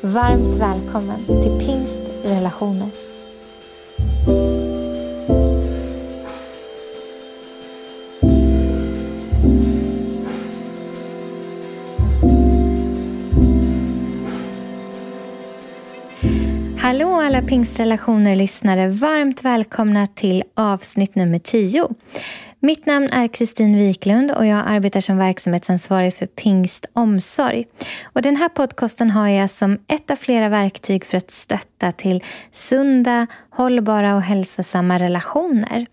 Varmt välkommen till Pingst Relationer. Hallå alla pingstrelationer-lyssnare. Varmt välkomna till avsnitt nummer 10. Mitt namn är Kristin Wiklund och jag arbetar som verksamhetsansvarig för Pingst Omsorg. Och den här podcasten har jag som ett av flera verktyg för att stötta till sunda, hållbara och hälsosamma relationer.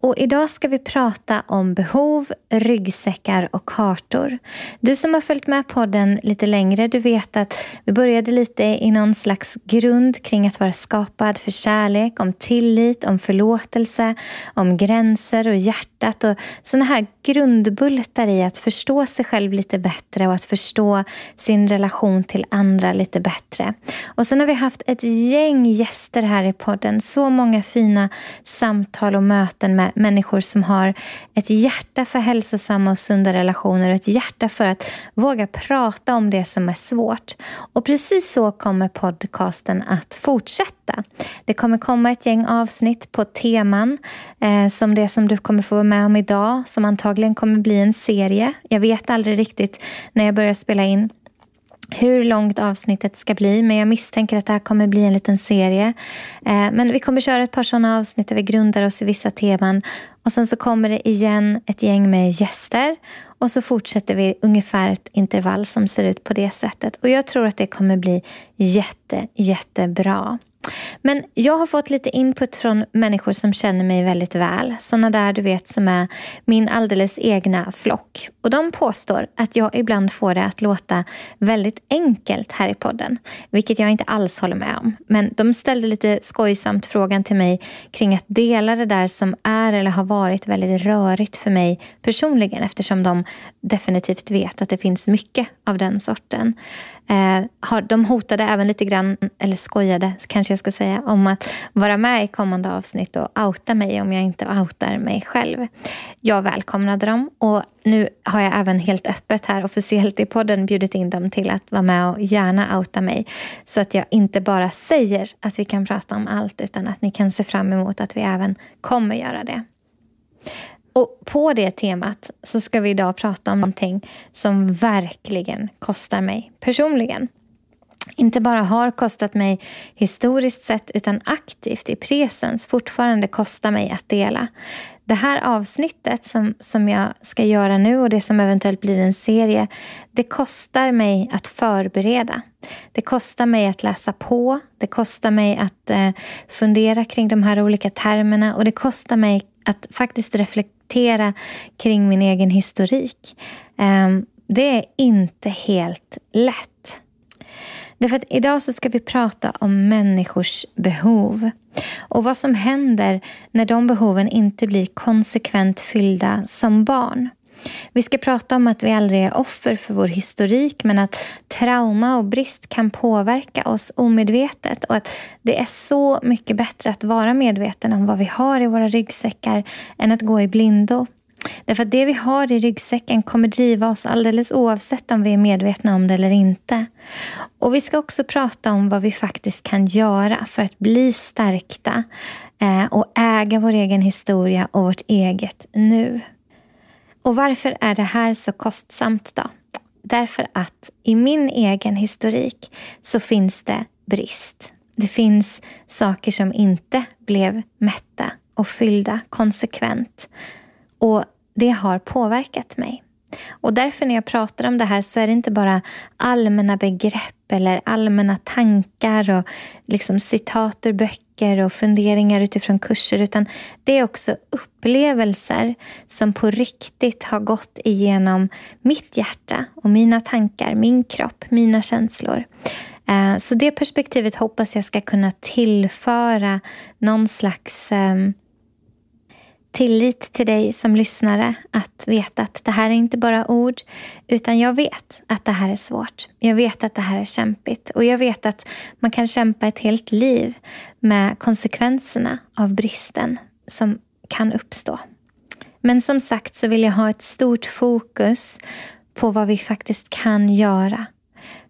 Och idag ska vi prata om behov, ryggsäckar och kartor. Du som har följt med podden lite längre, du vet att vi började lite i någon slags grund kring att vara skapad för kärlek, om tillit, om förlåtelse, om gränser och hjärta hjärtat och sådana här grundbultar i att förstå sig själv lite bättre och att förstå sin relation till andra lite bättre. Och sen har vi haft ett gäng gäster här i podden så många fina samtal och möten med människor som har ett hjärta för hälsosamma och sunda relationer och ett hjärta för att våga prata om det som är svårt. Och precis så kommer podcasten att fortsätta. Det kommer komma ett gäng avsnitt på teman eh, som det som du kommer få vara med om idag som antagligen kommer bli en serie. Jag vet aldrig riktigt när jag börjar spela in hur långt avsnittet ska bli, men jag misstänker att det här kommer bli en liten serie. Eh, men vi kommer köra ett par sådana avsnitt där vi grundar oss i vissa teman och sen så kommer det igen ett gäng med gäster och så fortsätter vi ungefär ett intervall som ser ut på det sättet. Och jag tror att det kommer bli jätte, jättebra. Men jag har fått lite input från människor som känner mig väldigt väl. Såna där du vet som är min alldeles egna flock. Och de påstår att jag ibland får det att låta väldigt enkelt här i podden. Vilket jag inte alls håller med om. Men de ställde lite skojsamt frågan till mig kring att dela det där som är eller har varit väldigt rörigt för mig personligen. Eftersom de definitivt vet att det finns mycket av den sorten. Eh, de hotade även lite grann, eller skojade kanske jag ska säga, om att vara med i kommande avsnitt och outa mig om jag inte outar mig själv. Jag välkomnade dem och nu har jag även helt öppet här officiellt i podden bjudit in dem till att vara med och gärna outa mig. Så att jag inte bara säger att vi kan prata om allt utan att ni kan se fram emot att vi även kommer göra det. Och på det temat så ska vi idag prata om någonting som verkligen kostar mig personligen. Inte bara har kostat mig historiskt sett utan aktivt i presens fortfarande kostar mig att dela. Det här avsnittet som, som jag ska göra nu och det som eventuellt blir en serie, det kostar mig att förbereda. Det kostar mig att läsa på, det kostar mig att eh, fundera kring de här olika termerna och det kostar mig att faktiskt reflektera kring min egen historik. Eh, det är inte helt lätt. Därför att idag så ska vi prata om människors behov och vad som händer när de behoven inte blir konsekvent fyllda som barn. Vi ska prata om att vi aldrig är offer för vår historik men att trauma och brist kan påverka oss omedvetet och att det är så mycket bättre att vara medveten om vad vi har i våra ryggsäckar än att gå i blindo. Därför att det vi har i ryggsäcken kommer driva oss alldeles oavsett om vi är medvetna om det eller inte. Och vi ska också prata om vad vi faktiskt kan göra för att bli stärkta eh, och äga vår egen historia och vårt eget nu. Och varför är det här så kostsamt då? Därför att i min egen historik så finns det brist. Det finns saker som inte blev mätta och fyllda konsekvent. Och det har påverkat mig. Och därför när jag pratar om det här så är det inte bara allmänna begrepp eller allmänna tankar och liksom citat ur böcker och funderingar utifrån kurser utan det är också upplevelser som på riktigt har gått igenom mitt hjärta och mina tankar, min kropp, mina känslor. Eh, så det perspektivet hoppas jag ska kunna tillföra någon slags um, tillit till dig som lyssnare att veta att det här är inte bara ord utan jag vet att det här är svårt. Jag vet att det här är kämpigt och jag vet att man kan kämpa ett helt liv med konsekvenserna av bristen som kan uppstå. Men som sagt så vill jag ha ett stort fokus på vad vi faktiskt kan göra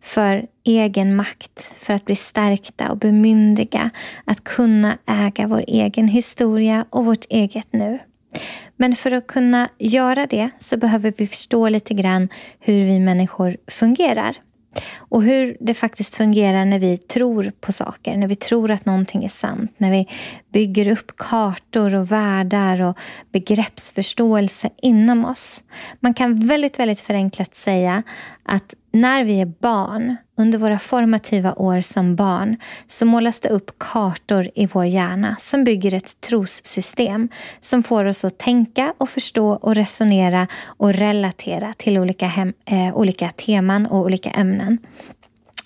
för egen makt, för att bli stärkta och bemyndiga att kunna äga vår egen historia och vårt eget nu. Men för att kunna göra det så behöver vi förstå lite grann hur vi människor fungerar. Och hur det faktiskt fungerar när vi tror på saker, när vi tror att någonting är sant, när vi bygger upp kartor och världar och begreppsförståelse inom oss. Man kan väldigt, väldigt förenklat säga att när vi är barn, under våra formativa år som barn, så målas det upp kartor i vår hjärna som bygger ett trossystem som får oss att tänka och förstå och resonera och relatera till olika, hem, eh, olika teman och olika ämnen.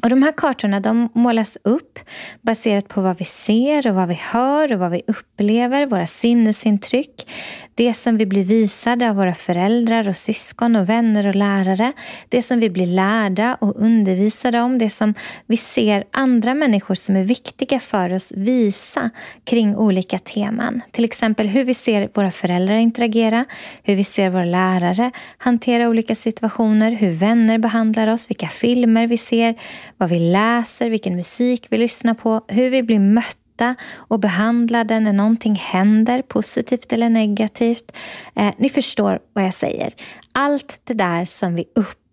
Och De här kartorna de målas upp baserat på vad vi ser och vad vi hör och vad vi upplever, våra sinnesintryck. Det som vi blir visade av våra föräldrar och syskon och vänner och lärare. Det som vi blir lärda och undervisade om. Det som vi ser andra människor som är viktiga för oss visa kring olika teman. Till exempel hur vi ser våra föräldrar interagera, hur vi ser våra lärare hantera olika situationer, hur vänner behandlar oss, vilka filmer vi ser, vad vi läser, vilken musik vi lyssnar på, hur vi blir mötta och behandlade när någonting händer, positivt eller negativt. Eh, ni förstår vad jag säger. Allt det där som vi upplever,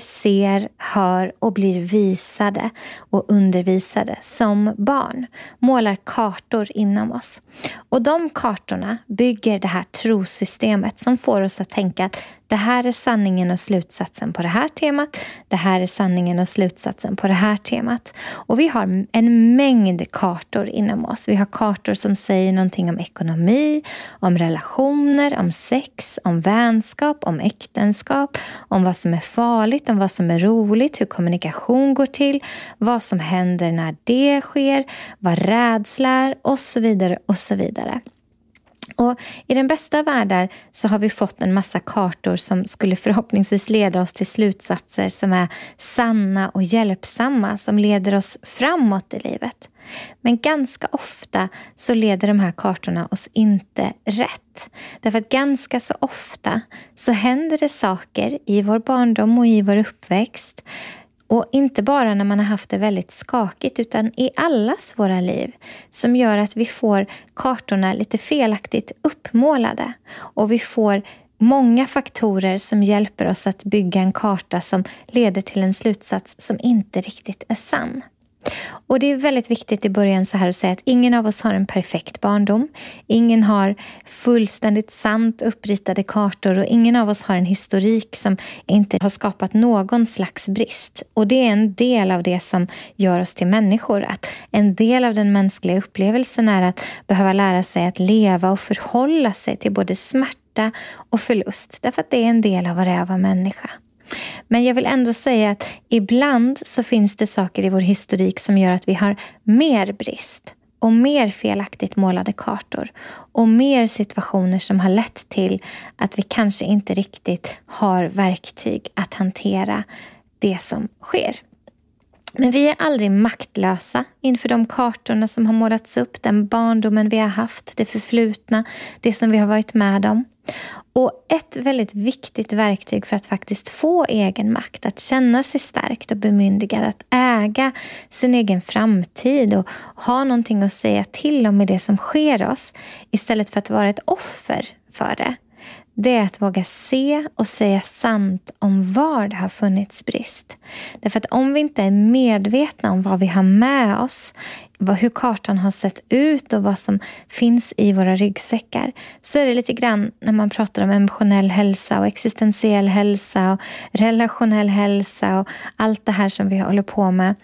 ser, hör och blir visade och undervisade som barn målar kartor inom oss. Och de kartorna bygger det här trosystemet som får oss att tänka att det här är sanningen och slutsatsen på det här temat. Det här är sanningen och slutsatsen på det här temat. Och vi har en mängd kartor inom oss. Vi har kartor som säger någonting om ekonomi, om relationer, om sex, om vänskap, om äktenskap, om vad som som är farligt, om vad som är roligt, hur kommunikation går till, vad som händer när det sker, vad rädsla är och så vidare och så vidare. Och I den bästa av världar så har vi fått en massa kartor som skulle förhoppningsvis leda oss till slutsatser som är sanna och hjälpsamma, som leder oss framåt i livet. Men ganska ofta så leder de här kartorna oss inte rätt. Därför att ganska så ofta så händer det saker i vår barndom och i vår uppväxt och inte bara när man har haft det väldigt skakigt utan i allas våra liv som gör att vi får kartorna lite felaktigt uppmålade. Och vi får många faktorer som hjälper oss att bygga en karta som leder till en slutsats som inte riktigt är sann. Och Det är väldigt viktigt i början så här att säga att ingen av oss har en perfekt barndom. Ingen har fullständigt sant uppritade kartor och ingen av oss har en historik som inte har skapat någon slags brist. Och Det är en del av det som gör oss till människor. Att En del av den mänskliga upplevelsen är att behöva lära sig att leva och förhålla sig till både smärta och förlust. Därför att det är en del av vad det är att vara människa. Men jag vill ändå säga att ibland så finns det saker i vår historik som gör att vi har mer brist och mer felaktigt målade kartor och mer situationer som har lett till att vi kanske inte riktigt har verktyg att hantera det som sker. Men vi är aldrig maktlösa inför de kartorna som har målats upp, den barndomen vi har haft, det förflutna, det som vi har varit med om. Och Ett väldigt viktigt verktyg för att faktiskt få egen makt, att känna sig starkt och bemyndigad, att äga sin egen framtid och ha någonting att säga till om i det som sker oss istället för att vara ett offer för det det är att våga se och säga sant om var det har funnits brist. Därför att om vi inte är medvetna om vad vi har med oss, hur kartan har sett ut och vad som finns i våra ryggsäckar, så är det lite grann när man pratar om emotionell hälsa och existentiell hälsa och relationell hälsa och allt det här som vi håller på med.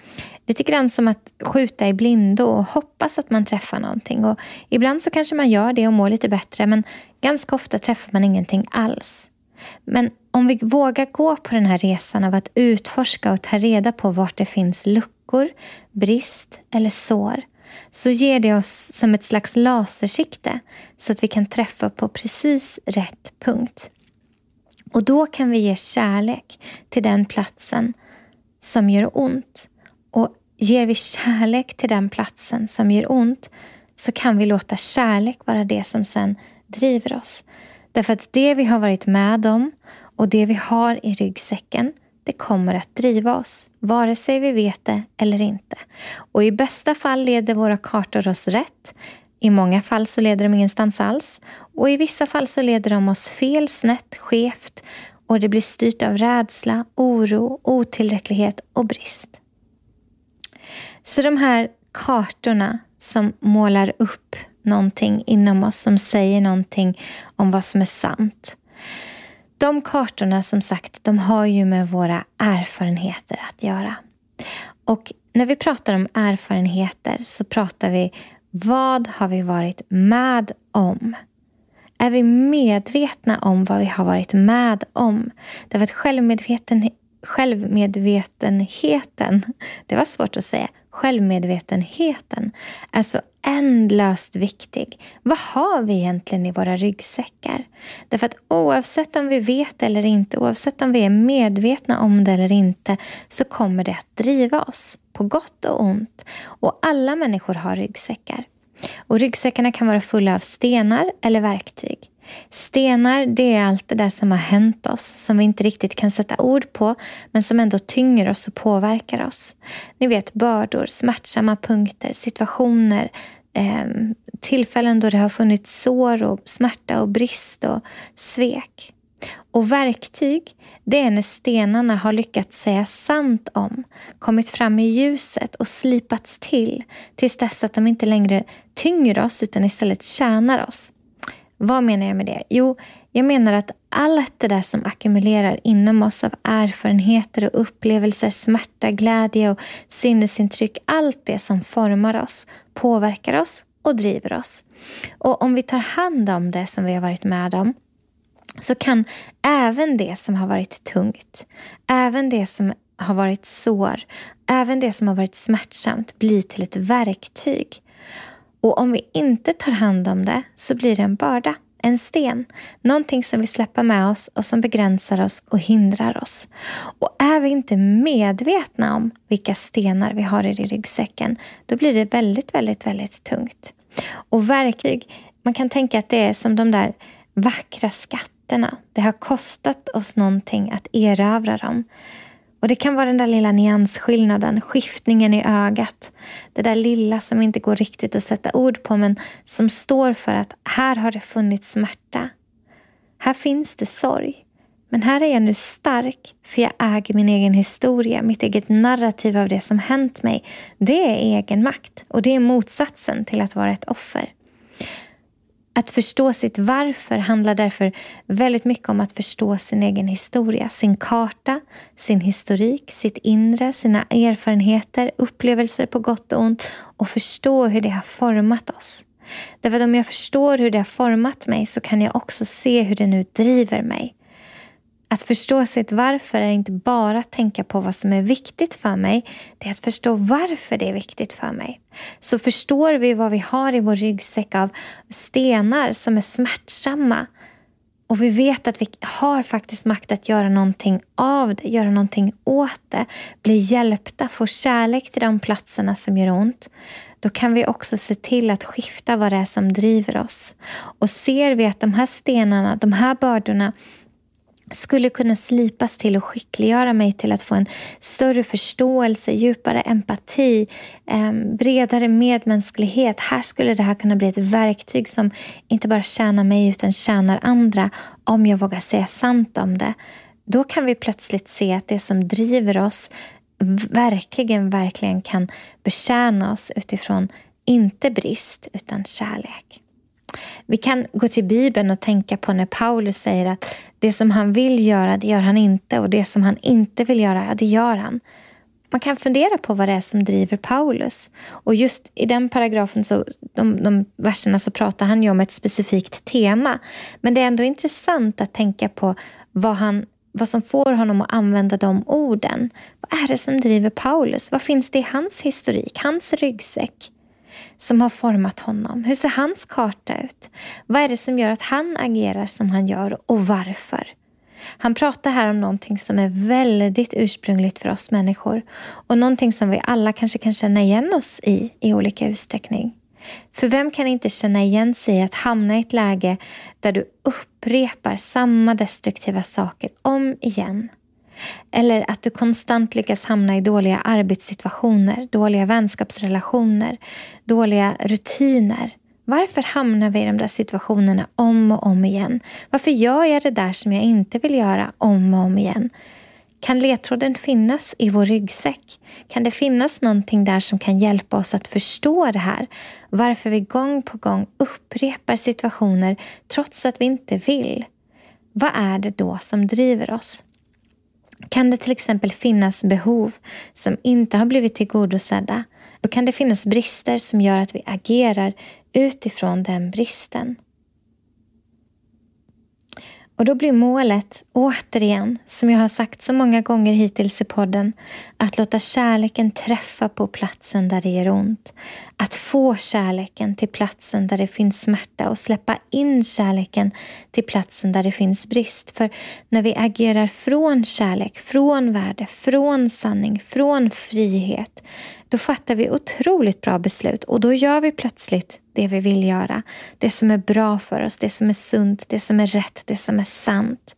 Lite grann som att skjuta i blindo och hoppas att man träffar någonting. Och ibland så kanske man gör det och mår lite bättre men ganska ofta träffar man ingenting alls. Men om vi vågar gå på den här resan av att utforska och ta reda på vart det finns luckor luckor, brist eller sår så ger det oss som ett slags lasersikte så att vi kan träffa på precis rätt punkt. Och då kan vi ge kärlek till den platsen som gör ont. Och ger vi kärlek till den platsen som gör ont så kan vi låta kärlek vara det som sen driver oss. Därför att det vi har varit med om och det vi har i ryggsäcken det kommer att driva oss, vare sig vi vet det eller inte. Och i bästa fall leder våra kartor oss rätt. I många fall så leder de ingenstans alls. Och i vissa fall så leder de oss fel, snett, skevt och det blir styrt av rädsla, oro, otillräcklighet och brist. Så de här kartorna som målar upp någonting inom oss som säger någonting om vad som är sant. De kartorna som sagt, de har ju med våra erfarenheter att göra. Och när vi pratar om erfarenheter så pratar vi vad har vi varit med om? Är vi medvetna om vad vi har varit med om? Därför att självmedveten, självmedvetenheten, det var svårt att säga, självmedvetenheten är så ändlöst viktig. Vad har vi egentligen i våra ryggsäckar? Därför att oavsett om vi vet eller inte, oavsett om vi är medvetna om det eller inte, så kommer det att driva oss, på gott och ont. Och alla människor har ryggsäckar. Och ryggsäckarna kan vara fulla av stenar eller verktyg. Stenar, det är allt det där som har hänt oss, som vi inte riktigt kan sätta ord på, men som ändå tynger oss och påverkar oss. Ni vet bördor, smärtsamma punkter, situationer, eh, tillfällen då det har funnits sår och smärta och brist och svek. Och verktyg, det är när stenarna har lyckats säga sant om, kommit fram i ljuset och slipats till tills dess att de inte längre tynger oss utan istället tjänar oss. Vad menar jag med det? Jo, jag menar att allt det där som ackumulerar inom oss av erfarenheter och upplevelser, smärta, glädje och sinnesintryck, allt det som formar oss, påverkar oss och driver oss. Och om vi tar hand om det som vi har varit med om så kan även det som har varit tungt, även det som har varit sår, även det som har varit smärtsamt bli till ett verktyg och om vi inte tar hand om det så blir det en börda, en sten. Någonting som vi släpper med oss och som begränsar oss och hindrar oss. Och är vi inte medvetna om vilka stenar vi har i ryggsäcken, då blir det väldigt, väldigt, väldigt tungt. Och verktyg, man kan tänka att det är som de där vackra skatterna. Det har kostat oss någonting att erövra dem. Och Det kan vara den där lilla nyansskillnaden, skiftningen i ögat. Det där lilla som inte går riktigt att sätta ord på men som står för att här har det funnits smärta. Här finns det sorg. Men här är jag nu stark för jag äger min egen historia, mitt eget narrativ av det som hänt mig. Det är egen makt och det är motsatsen till att vara ett offer. Att förstå sitt varför handlar därför väldigt mycket om att förstå sin egen historia, sin karta, sin historik, sitt inre, sina erfarenheter, upplevelser på gott och ont och förstå hur det har format oss. Därför att om jag förstår hur det har format mig så kan jag också se hur det nu driver mig. Att förstå sitt varför är inte bara att tänka på vad som är viktigt för mig. Det är att förstå varför det är viktigt för mig. Så förstår vi vad vi har i vår ryggsäck av stenar som är smärtsamma och vi vet att vi har faktiskt makt att göra någonting av det, göra någonting åt det, bli hjälpta, få kärlek till de platserna som gör ont. Då kan vi också se till att skifta vad det är som driver oss. Och ser vi att de här stenarna, de här bördorna skulle kunna slipas till och skickliggöra mig till att få en större förståelse, djupare empati, ehm, bredare medmänsklighet. Här skulle det här kunna bli ett verktyg som inte bara tjänar mig utan tjänar andra om jag vågar säga sant om det. Då kan vi plötsligt se att det som driver oss verkligen, verkligen kan betjäna oss utifrån inte brist utan kärlek. Vi kan gå till Bibeln och tänka på när Paulus säger att det som han vill göra, det gör han inte och det som han inte vill göra, det gör han. Man kan fundera på vad det är som driver Paulus. Och just i den paragrafen, så, de, de verserna, så pratar han ju om ett specifikt tema. Men det är ändå intressant att tänka på vad han vad som får honom att använda de orden. Vad är det som driver Paulus? Vad finns det i hans historik, hans ryggsäck som har format honom? Hur ser hans karta ut? Vad är det som gör att han agerar som han gör och varför? Han pratar här om någonting som är väldigt ursprungligt för oss människor och någonting som vi alla kanske kan känna igen oss i i olika utsträckning. För vem kan inte känna igen sig i att hamna i ett läge där du upprepar samma destruktiva saker om igen? Eller att du konstant lyckas hamna i dåliga arbetssituationer, dåliga vänskapsrelationer, dåliga rutiner. Varför hamnar vi i de där situationerna om och om igen? Varför gör jag det där som jag inte vill göra om och om igen? Kan ledtråden finnas i vår ryggsäck? Kan det finnas någonting där som kan hjälpa oss att förstå det här? Varför vi gång på gång upprepar situationer trots att vi inte vill? Vad är det då som driver oss? Kan det till exempel finnas behov som inte har blivit tillgodosedda? Då kan det finnas brister som gör att vi agerar utifrån den bristen. Och då blir målet, återigen, som jag har sagt så många gånger hittills i podden, att låta kärleken träffa på platsen där det gör ont. Att få kärleken till platsen där det finns smärta och släppa in kärleken till platsen där det finns brist. För när vi agerar från kärlek, från värde, från sanning, från frihet, då fattar vi otroligt bra beslut och då gör vi plötsligt det vi vill göra. Det som är bra för oss, det som är sunt, det som är rätt, det som är sant.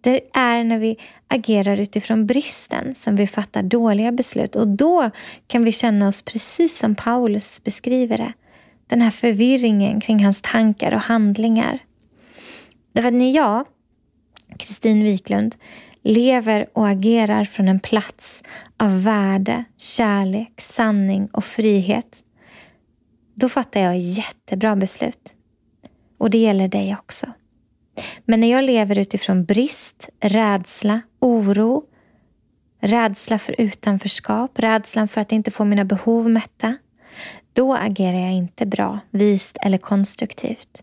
Det är när vi agerar utifrån bristen som vi fattar dåliga beslut och då kan vi känna oss precis som Paulus beskriver det. Den här förvirringen kring hans tankar och handlingar. Därför att när jag, Kristin Wiklund, lever och agerar från en plats av värde, kärlek, sanning och frihet då fattar jag jättebra beslut. Och det gäller dig också. Men när jag lever utifrån brist, rädsla, oro, rädsla för utanförskap, rädslan för att inte få mina behov mätta, då agerar jag inte bra, vist eller konstruktivt.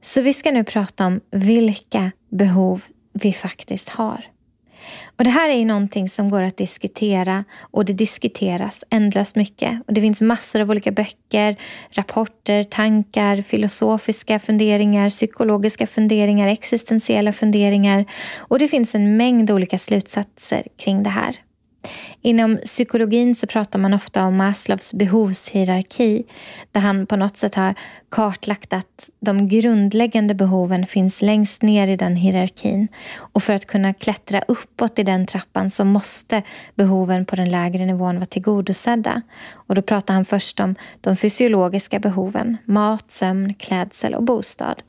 Så vi ska nu prata om vilka behov vi faktiskt har. Och Det här är ju någonting som går att diskutera och det diskuteras ändlöst mycket. Och Det finns massor av olika böcker, rapporter, tankar, filosofiska funderingar, psykologiska funderingar, existentiella funderingar och det finns en mängd olika slutsatser kring det här. Inom psykologin så pratar man ofta om Maslows behovshierarki där han på något sätt har kartlagt att de grundläggande behoven finns längst ner i den hierarkin. Och för att kunna klättra uppåt i den trappan så måste behoven på den lägre nivån vara tillgodosedda. Och då pratar han först om de fysiologiska behoven, mat, sömn, klädsel och bostad.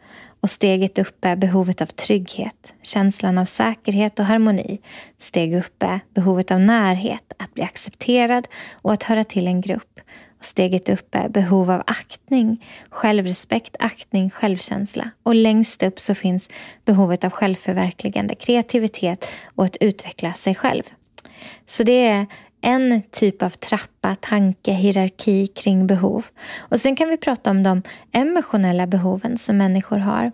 Och steget upp är behovet av trygghet, känslan av säkerhet och harmoni. Steg upp är behovet av närhet, att bli accepterad och att höra till en grupp. Och steget upp är behov av aktning, självrespekt, aktning, självkänsla. Och längst upp så finns behovet av självförverkligande, kreativitet och att utveckla sig själv. Så det är en typ av trappa, tanke, hierarki kring behov. Och Sen kan vi prata om de emotionella behoven som människor har.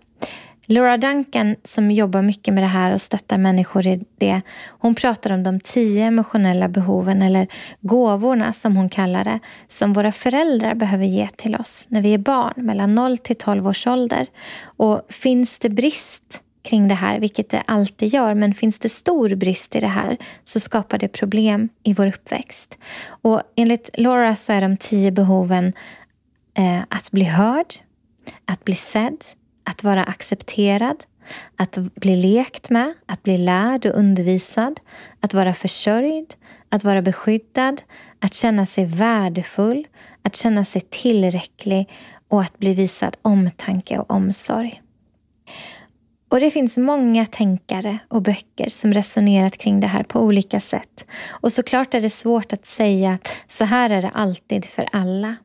Laura Duncan som jobbar mycket med det här och stöttar människor i det. Hon pratar om de tio emotionella behoven eller gåvorna som hon kallar det. Som våra föräldrar behöver ge till oss när vi är barn mellan 0 till 12 års ålder. Och finns det brist kring det här, vilket det alltid gör. Men finns det stor brist i det här så skapar det problem i vår uppväxt. Och enligt Laura så är de tio behoven eh, att bli hörd, att bli sedd, att vara accepterad, att bli lekt med, att bli lärd och undervisad, att vara försörjd, att vara beskyddad, att känna sig värdefull, att känna sig tillräcklig och att bli visad omtanke och omsorg. Och Det finns många tänkare och böcker som resonerat kring det här på olika sätt. Och såklart är det svårt att säga så här är det alltid för alla.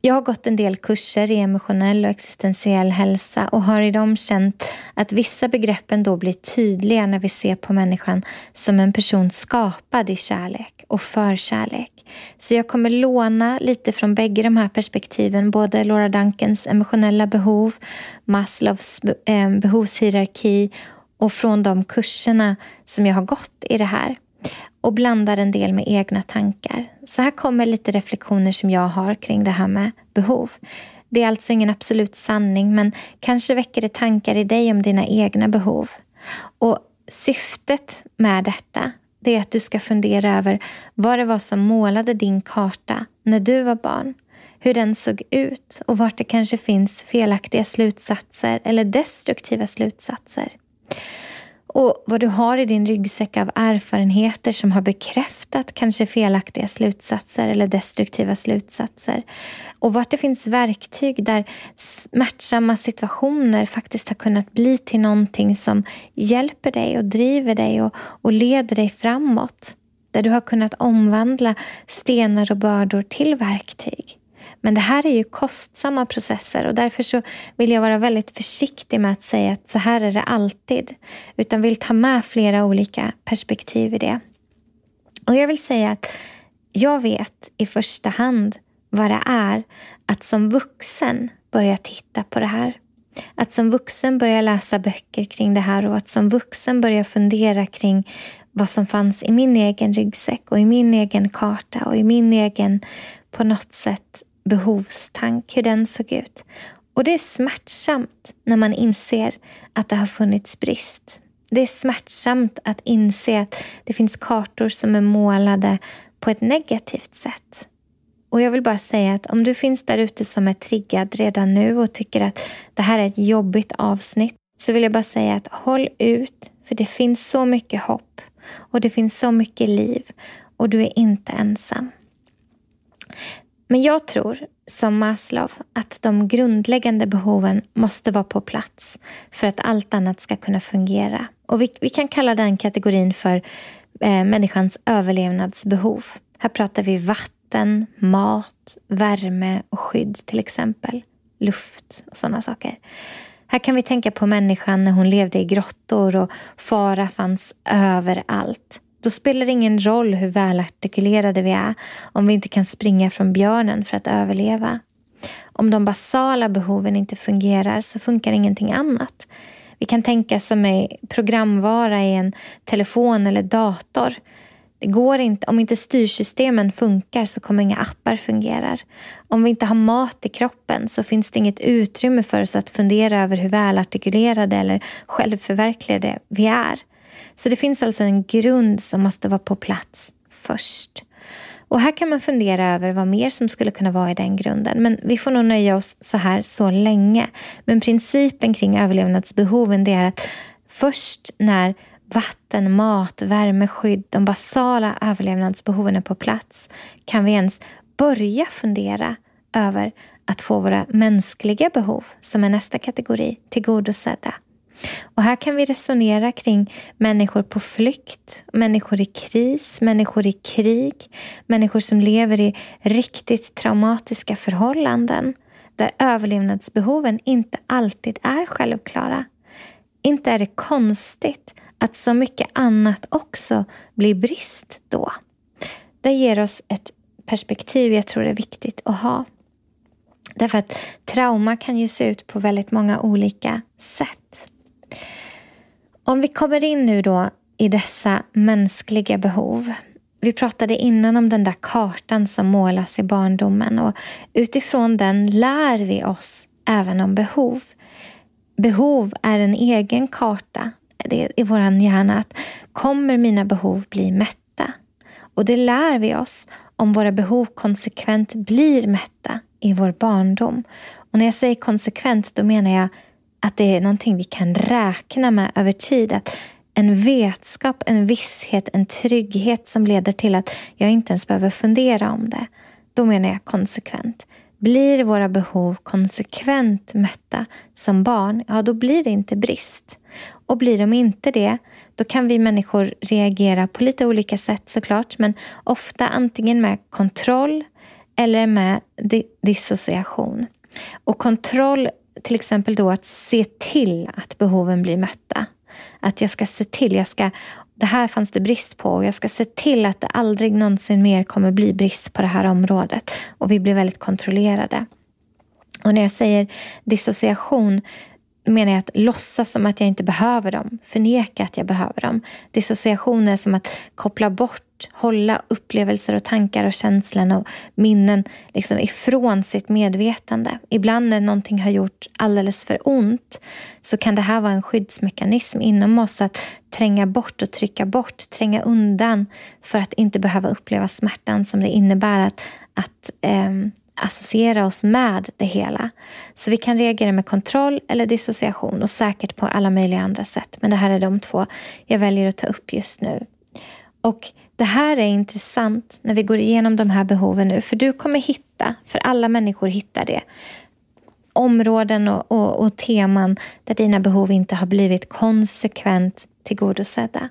Jag har gått en del kurser i emotionell och existentiell hälsa och har i dem känt att vissa begreppen då blir tydliga när vi ser på människan som en person skapad i kärlek och förkärlek. Så jag kommer låna lite från bägge de här perspektiven, både Laura Duncans emotionella behov, Maslows eh, behovshierarki och från de kurserna som jag har gått i det här och blandar en del med egna tankar. Så här kommer lite reflektioner som jag har kring det här med behov. Det är alltså ingen absolut sanning men kanske väcker det tankar i dig om dina egna behov. Och syftet med detta det är att du ska fundera över vad det var som målade din karta när du var barn. Hur den såg ut och vart det kanske finns felaktiga slutsatser eller destruktiva slutsatser och vad du har i din ryggsäck av erfarenheter som har bekräftat kanske felaktiga slutsatser eller destruktiva slutsatser. Och vart det finns verktyg där smärtsamma situationer faktiskt har kunnat bli till någonting som hjälper dig och driver dig och, och leder dig framåt. Där du har kunnat omvandla stenar och bördor till verktyg. Men det här är ju kostsamma processer och därför så vill jag vara väldigt försiktig med att säga att så här är det alltid. Utan vill ta med flera olika perspektiv i det. Och jag vill säga att jag vet i första hand vad det är att som vuxen börja titta på det här. Att som vuxen börja läsa böcker kring det här och att som vuxen börja fundera kring vad som fanns i min egen ryggsäck och i min egen karta och i min egen på något sätt behovstank, hur den såg ut. Och det är smärtsamt när man inser att det har funnits brist. Det är smärtsamt att inse att det finns kartor som är målade på ett negativt sätt. Och jag vill bara säga att om du finns där ute som är triggad redan nu och tycker att det här är ett jobbigt avsnitt så vill jag bara säga att håll ut för det finns så mycket hopp och det finns så mycket liv och du är inte ensam. Men jag tror, som Maslow, att de grundläggande behoven måste vara på plats för att allt annat ska kunna fungera. Och vi, vi kan kalla den kategorin för eh, människans överlevnadsbehov. Här pratar vi vatten, mat, värme och skydd till exempel. Luft och sådana saker. Här kan vi tänka på människan när hon levde i grottor och fara fanns överallt. Då spelar det ingen roll hur välartikulerade vi är om vi inte kan springa från björnen för att överleva. Om de basala behoven inte fungerar så funkar ingenting annat. Vi kan tänka som en programvara i en telefon eller dator. Det går inte, om inte styrsystemen funkar så kommer inga appar fungera. Om vi inte har mat i kroppen så finns det inget utrymme för oss att fundera över hur välartikulerade eller självförverkligade vi är. Så det finns alltså en grund som måste vara på plats först. Och här kan man fundera över vad mer som skulle kunna vara i den grunden. Men vi får nog nöja oss så här så länge. Men principen kring överlevnadsbehoven det är att först när vatten, mat, värme, skydd, de basala överlevnadsbehoven är på plats kan vi ens börja fundera över att få våra mänskliga behov, som är nästa kategori, tillgodosedda. Och här kan vi resonera kring människor på flykt, människor i kris, människor i krig, människor som lever i riktigt traumatiska förhållanden där överlevnadsbehoven inte alltid är självklara. Inte är det konstigt att så mycket annat också blir brist då. Det ger oss ett perspektiv jag tror är viktigt att ha. Därför att trauma kan ju se ut på väldigt många olika sätt. Om vi kommer in nu då i dessa mänskliga behov. Vi pratade innan om den där kartan som målas i barndomen och utifrån den lär vi oss även om behov. Behov är en egen karta i vår hjärna. Att kommer mina behov bli mätta? Och det lär vi oss om våra behov konsekvent blir mätta i vår barndom. Och när jag säger konsekvent då menar jag att det är någonting vi kan räkna med över tid. Att en vetskap, en visshet, en trygghet som leder till att jag inte ens behöver fundera om det. Då menar jag konsekvent. Blir våra behov konsekvent mötta som barn, ja då blir det inte brist. Och blir de inte det, då kan vi människor reagera på lite olika sätt såklart, men ofta antingen med kontroll eller med dissociation. Och kontroll till exempel då att se till att behoven blir mötta. Att jag ska se till, jag ska, det här fanns det brist på och jag ska se till att det aldrig någonsin mer kommer bli brist på det här området. Och vi blir väldigt kontrollerade. Och när jag säger dissociation, menar jag att låtsas som att jag inte behöver dem, förneka att jag behöver dem. Dissociation är som att koppla bort, hålla upplevelser och tankar och känslor och minnen liksom ifrån sitt medvetande. Ibland när någonting har gjort alldeles för ont så kan det här vara en skyddsmekanism inom oss att tränga bort och trycka bort, tränga undan för att inte behöva uppleva smärtan som det innebär att, att eh, associera oss med det hela. Så vi kan reagera med kontroll eller dissociation och säkert på alla möjliga andra sätt. Men det här är de två jag väljer att ta upp just nu. Och det här är intressant när vi går igenom de här behoven nu. För du kommer hitta, för alla människor hittar det, områden och, och, och teman där dina behov inte har blivit konsekvent tillgodosedda.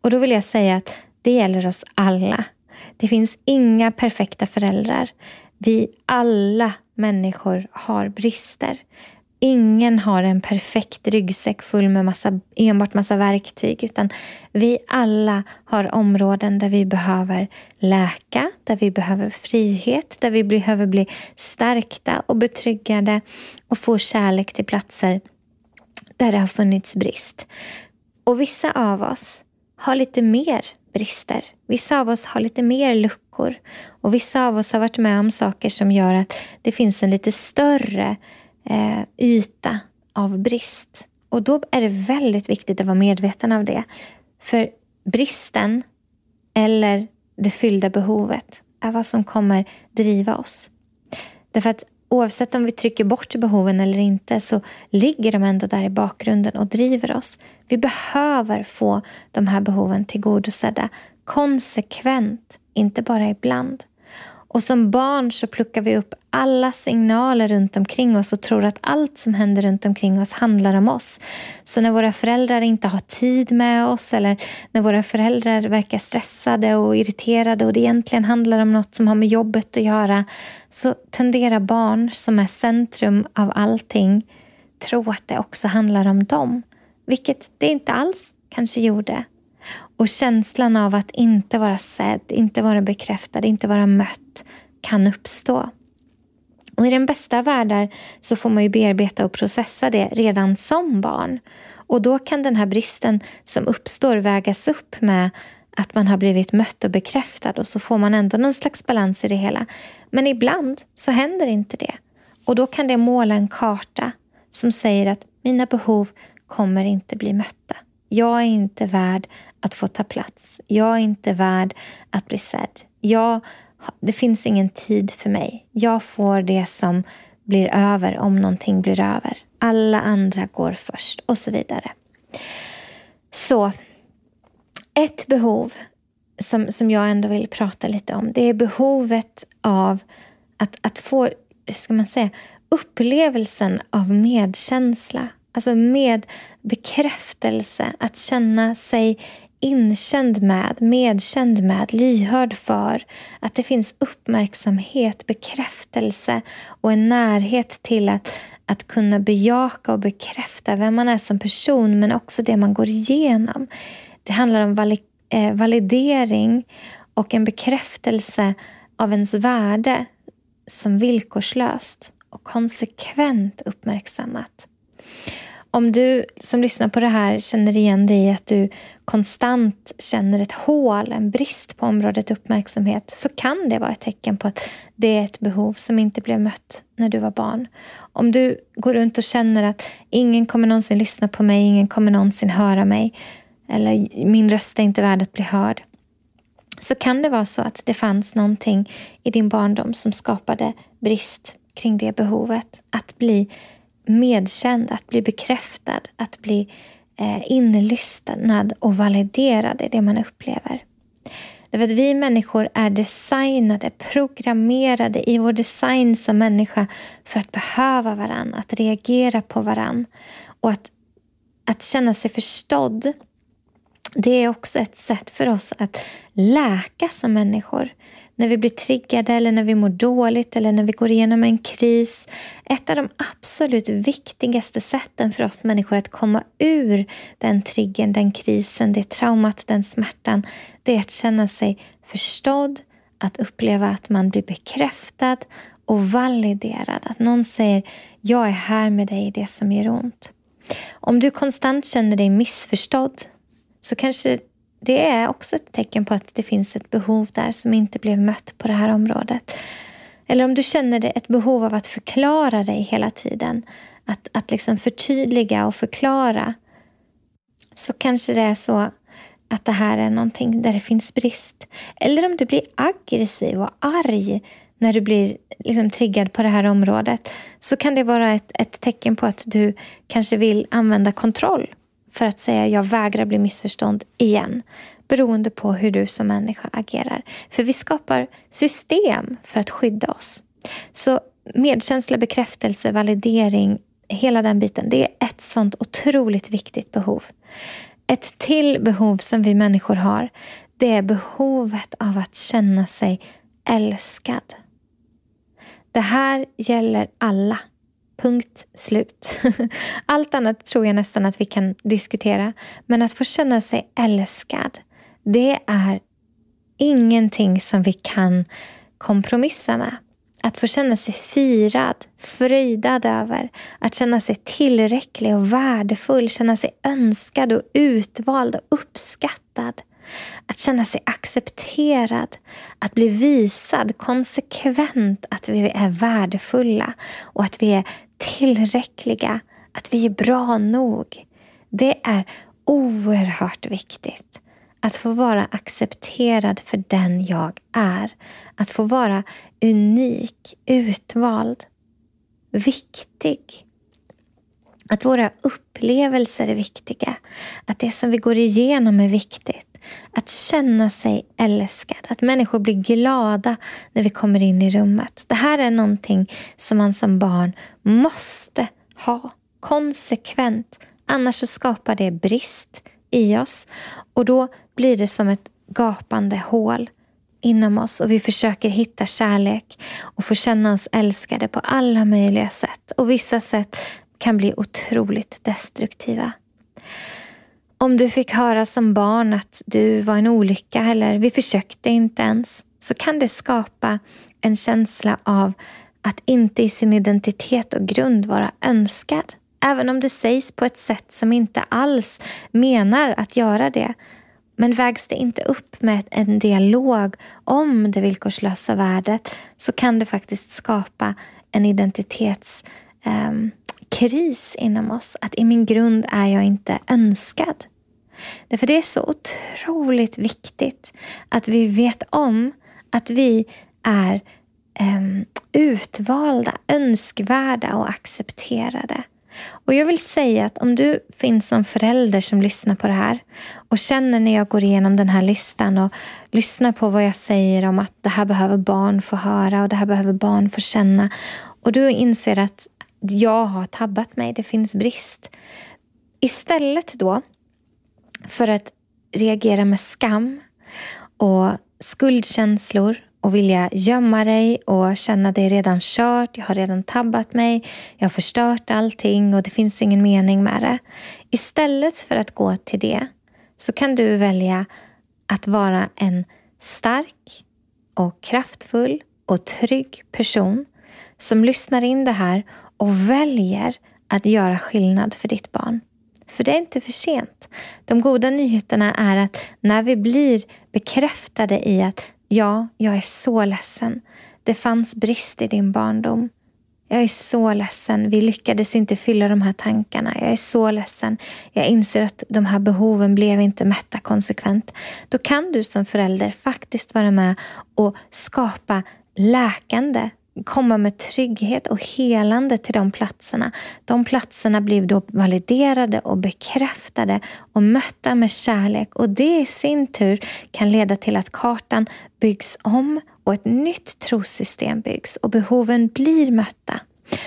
Och då vill jag säga att det gäller oss alla. Det finns inga perfekta föräldrar. Vi alla människor har brister. Ingen har en perfekt ryggsäck full med massa, enbart massa verktyg utan vi alla har områden där vi behöver läka, där vi behöver frihet, där vi behöver bli stärkta och betryggade och få kärlek till platser där det har funnits brist. Och vissa av oss har lite mer brister. Vissa av oss har lite mer luckor och vissa av oss har varit med om saker som gör att det finns en lite större eh, yta av brist. Och då är det väldigt viktigt att vara medveten av det. För bristen eller det fyllda behovet är vad som kommer driva oss. Därför att oavsett om vi trycker bort behoven eller inte så ligger de ändå där i bakgrunden och driver oss. Vi behöver få de här behoven tillgodosedda konsekvent, inte bara ibland. Och som barn så pluckar vi upp alla signaler runt omkring oss och tror att allt som händer runt omkring oss handlar om oss. Så när våra föräldrar inte har tid med oss eller när våra föräldrar verkar stressade och irriterade och det egentligen handlar om något som har med jobbet att göra så tenderar barn som är centrum av allting tro att det också handlar om dem. Vilket det inte alls kanske gjorde. Och känslan av att inte vara sedd, inte vara bekräftad, inte vara mött kan uppstå. Och I den bästa av världar så får man ju bearbeta och processa det redan som barn. Och då kan den här bristen som uppstår vägas upp med att man har blivit mött och bekräftad och så får man ändå någon slags balans i det hela. Men ibland så händer inte det. Och då kan det måla en karta som säger att mina behov kommer inte bli mötta. Jag är inte värd att få ta plats. Jag är inte värd att bli sedd. Jag, det finns ingen tid för mig. Jag får det som blir över om någonting blir över. Alla andra går först och så vidare. Så ett behov som, som jag ändå vill prata lite om det är behovet av att, att få ska man säga, upplevelsen av medkänsla. Alltså med bekräftelse, att känna sig inkänd med, medkänd med, lyhörd för. Att det finns uppmärksamhet, bekräftelse och en närhet till att, att kunna bejaka och bekräfta vem man är som person men också det man går igenom. Det handlar om vali eh, validering och en bekräftelse av ens värde som villkorslöst och konsekvent uppmärksammat. Om du som lyssnar på det här känner igen dig i att du konstant känner ett hål, en brist på området uppmärksamhet så kan det vara ett tecken på att det är ett behov som inte blev mött när du var barn. Om du går runt och känner att ingen kommer någonsin lyssna på mig, ingen kommer någonsin höra mig eller min röst är inte värd att bli hörd så kan det vara så att det fanns någonting i din barndom som skapade brist kring det behovet. Att bli medkänd, att bli bekräftad, att bli eh, inlyssnad och validerad i det man upplever. Därför att vi människor är designade, programmerade i vår design som människa för att behöva varann, att reagera på varann och att, att känna sig förstådd det är också ett sätt för oss att läka som människor. När vi blir triggade eller när vi mår dåligt eller när vi går igenom en kris. Ett av de absolut viktigaste sätten för oss människor att komma ur den triggern, den krisen, det traumat, den smärtan. Det är att känna sig förstådd, att uppleva att man blir bekräftad och validerad. Att någon säger jag är här med dig i det som gör ont. Om du konstant känner dig missförstådd så kanske det är också ett tecken på att det finns ett behov där som inte blev mött på det här området. Eller om du känner det ett behov av att förklara dig hela tiden, att, att liksom förtydliga och förklara, så kanske det är så att det här är någonting där det finns brist. Eller om du blir aggressiv och arg när du blir liksom triggad på det här området så kan det vara ett, ett tecken på att du kanske vill använda kontroll för att säga jag vägrar bli missförstådd igen beroende på hur du som människa agerar. För vi skapar system för att skydda oss. Så medkänsla, bekräftelse, validering, hela den biten, det är ett sånt otroligt viktigt behov. Ett till behov som vi människor har, det är behovet av att känna sig älskad. Det här gäller alla. Punkt slut. Allt annat tror jag nästan att vi kan diskutera. Men att få känna sig älskad, det är ingenting som vi kan kompromissa med. Att få känna sig firad, fröjdad över, att känna sig tillräcklig och värdefull, känna sig önskad och utvald och uppskattad. Att känna sig accepterad, att bli visad konsekvent att vi är värdefulla och att vi är tillräckliga, att vi är bra nog. Det är oerhört viktigt. Att få vara accepterad för den jag är. Att få vara unik, utvald, viktig. Att våra upplevelser är viktiga. Att det som vi går igenom är viktigt. Att känna sig älskad. Att människor blir glada när vi kommer in i rummet. Det här är någonting som man som barn måste ha konsekvent. Annars så skapar det brist i oss. Och då blir det som ett gapande hål inom oss och vi försöker hitta kärlek och få känna oss älskade på alla möjliga sätt. Och vissa sätt kan bli otroligt destruktiva. Om du fick höra som barn att du var en olycka eller vi försökte inte ens så kan det skapa en känsla av att inte i sin identitet och grund vara önskad. Även om det sägs på ett sätt som inte alls menar att göra det. Men vägs det inte upp med en dialog om det villkorslösa värdet så kan det faktiskt skapa en identitetskris ehm, kris inom oss. Att i min grund är jag inte önskad. Därför det är så otroligt viktigt att vi vet om att vi är um, utvalda, önskvärda och accepterade. Och Jag vill säga att om du finns som förälder som lyssnar på det här och känner när jag går igenom den här listan och lyssnar på vad jag säger om att det här behöver barn få höra och det här behöver barn få känna och du inser att jag har tabbat mig, det finns brist. Istället då för att reagera med skam och skuldkänslor och vilja gömma dig och känna dig redan kört, jag har redan tabbat mig, jag har förstört allting och det finns ingen mening med det. Istället för att gå till det så kan du välja att vara en stark och kraftfull och trygg person som lyssnar in det här och väljer att göra skillnad för ditt barn. För det är inte för sent. De goda nyheterna är att när vi blir bekräftade i att ja, jag är så ledsen. Det fanns brist i din barndom. Jag är så ledsen. Vi lyckades inte fylla de här tankarna. Jag är så ledsen. Jag inser att de här behoven blev inte mätta konsekvent. Då kan du som förälder faktiskt vara med och skapa läkande komma med trygghet och helande till de platserna. De platserna blir då validerade och bekräftade och mötta med kärlek och det i sin tur kan leda till att kartan byggs om och ett nytt trossystem byggs och behoven blir mötta.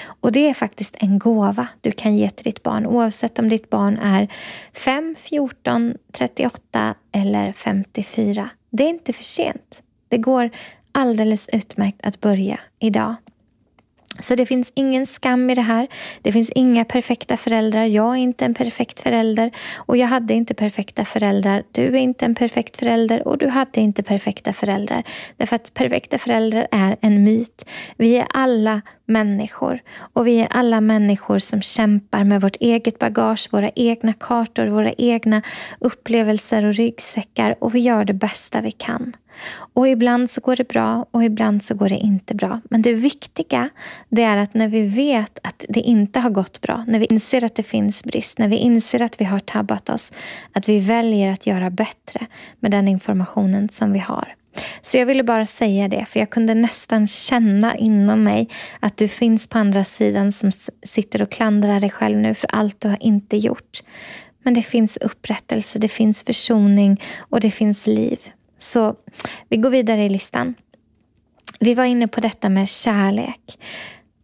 Och Det är faktiskt en gåva du kan ge till ditt barn oavsett om ditt barn är 5, 14, 38 eller 54. Det är inte för sent. Det går alldeles utmärkt att börja idag. Så det finns ingen skam i det här. Det finns inga perfekta föräldrar. Jag är inte en perfekt förälder och jag hade inte perfekta föräldrar. Du är inte en perfekt förälder och du hade inte perfekta föräldrar. Därför att perfekta föräldrar är en myt. Vi är alla människor och vi är alla människor som kämpar med vårt eget bagage, våra egna kartor, våra egna upplevelser och ryggsäckar och vi gör det bästa vi kan. Och ibland så går det bra och ibland så går det inte bra. Men det viktiga det är att när vi vet att det inte har gått bra, när vi inser att det finns brist, när vi inser att vi har tabbat oss, att vi väljer att göra bättre med den informationen som vi har. Så jag ville bara säga det, för jag kunde nästan känna inom mig att du finns på andra sidan som sitter och klandrar dig själv nu för allt du har inte gjort. Men det finns upprättelse, det finns försoning och det finns liv. Så vi går vidare i listan. Vi var inne på detta med kärlek.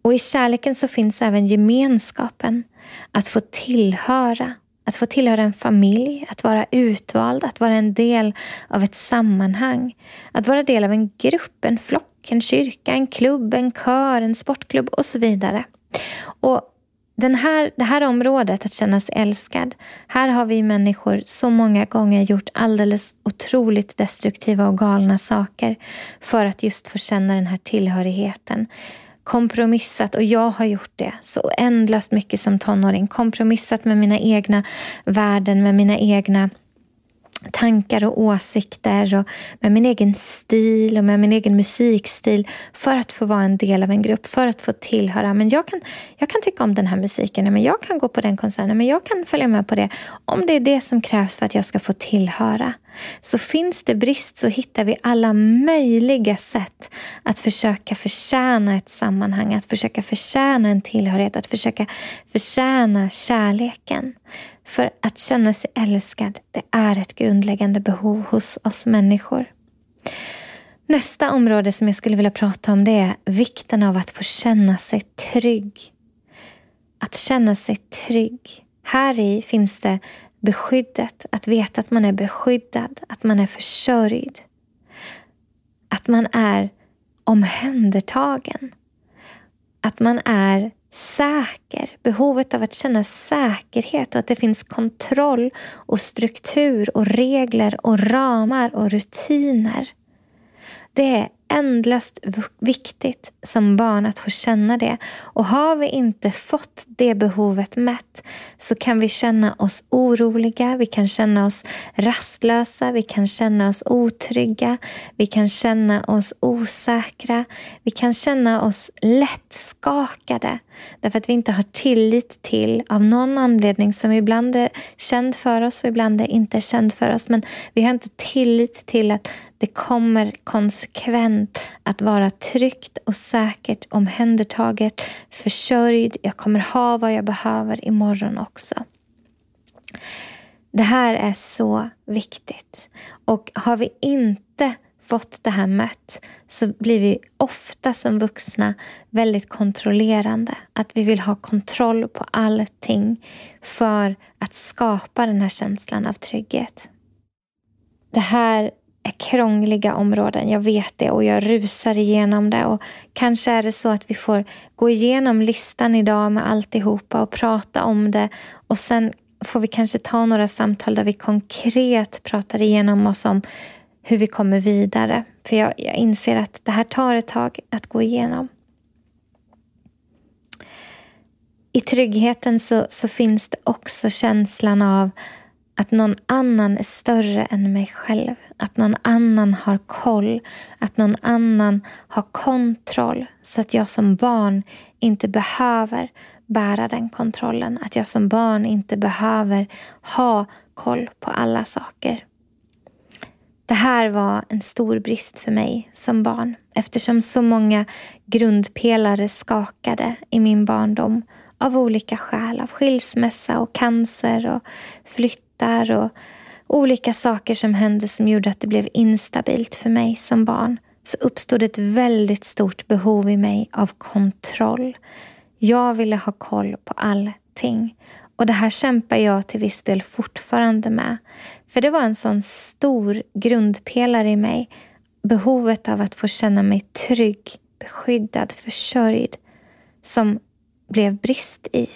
Och i kärleken så finns även gemenskapen. Att få tillhöra. Att få tillhöra en familj, att vara utvald, att vara en del av ett sammanhang. Att vara del av en grupp, en flock, en kyrka, en klubb, en kör, en sportklubb och så vidare. Och den här, det här området, att känna sig älskad, här har vi människor så många gånger gjort alldeles otroligt destruktiva och galna saker för att just få känna den här tillhörigheten. Kompromissat, och jag har gjort det så ändlöst mycket som tonåring. Kompromissat med mina egna värden, med mina egna tankar och åsikter och med min egen stil och med min egen musikstil för att få vara en del av en grupp, för att få tillhöra. Men jag kan, jag kan tycka om den här musiken, men jag kan gå på den konserten, men jag kan följa med på det. Om det är det som krävs för att jag ska få tillhöra. Så finns det brist så hittar vi alla möjliga sätt att försöka förtjäna ett sammanhang, att försöka förtjäna en tillhörighet, att försöka förtjäna kärleken. För att känna sig älskad, det är ett grundläggande behov hos oss människor. Nästa område som jag skulle vilja prata om det är vikten av att få känna sig trygg. Att känna sig trygg. Här i finns det beskyddet, att veta att man är beskyddad, att man är försörjd. Att man är omhändertagen. Att man är säker. Behovet av att känna säkerhet och att det finns kontroll och struktur och regler och ramar och rutiner. Det är ändlöst viktigt som barn att få känna det. Och har vi inte fått det behovet mätt så kan vi känna oss oroliga, vi kan känna oss rastlösa, vi kan känna oss otrygga, vi kan känna oss osäkra, vi kan känna oss lättskakade därför att vi inte har tillit till, av någon anledning som ibland är känd för oss och ibland är inte känd för oss, men vi har inte tillit till att det kommer konsekvent att vara tryggt och säkert omhändertaget, försörjd. Jag kommer ha vad jag behöver imorgon också. Det här är så viktigt. Och har vi inte fått det här mött så blir vi ofta som vuxna väldigt kontrollerande. Att vi vill ha kontroll på allting för att skapa den här känslan av trygghet. Det här är krångliga områden. Jag vet det och jag rusar igenom det. Och kanske är det så att vi får gå igenom listan idag med alltihopa och prata om det. Och sen får vi kanske ta några samtal där vi konkret pratar igenom oss om hur vi kommer vidare. För jag, jag inser att det här tar ett tag att gå igenom. I tryggheten så, så finns det också känslan av att någon annan är större än mig själv. Att någon annan har koll. Att någon annan har kontroll. Så att jag som barn inte behöver bära den kontrollen. Att jag som barn inte behöver ha koll på alla saker. Det här var en stor brist för mig som barn eftersom så många grundpelare skakade i min barndom av olika skäl. Av skilsmässa och cancer och flyttar och olika saker som hände som gjorde att det blev instabilt för mig som barn så uppstod ett väldigt stort behov i mig av kontroll. Jag ville ha koll på allting. Och det här kämpar jag till viss del fortfarande med. För det var en sån stor grundpelare i mig. Behovet av att få känna mig trygg, beskyddad, försörjd. som blev brist i.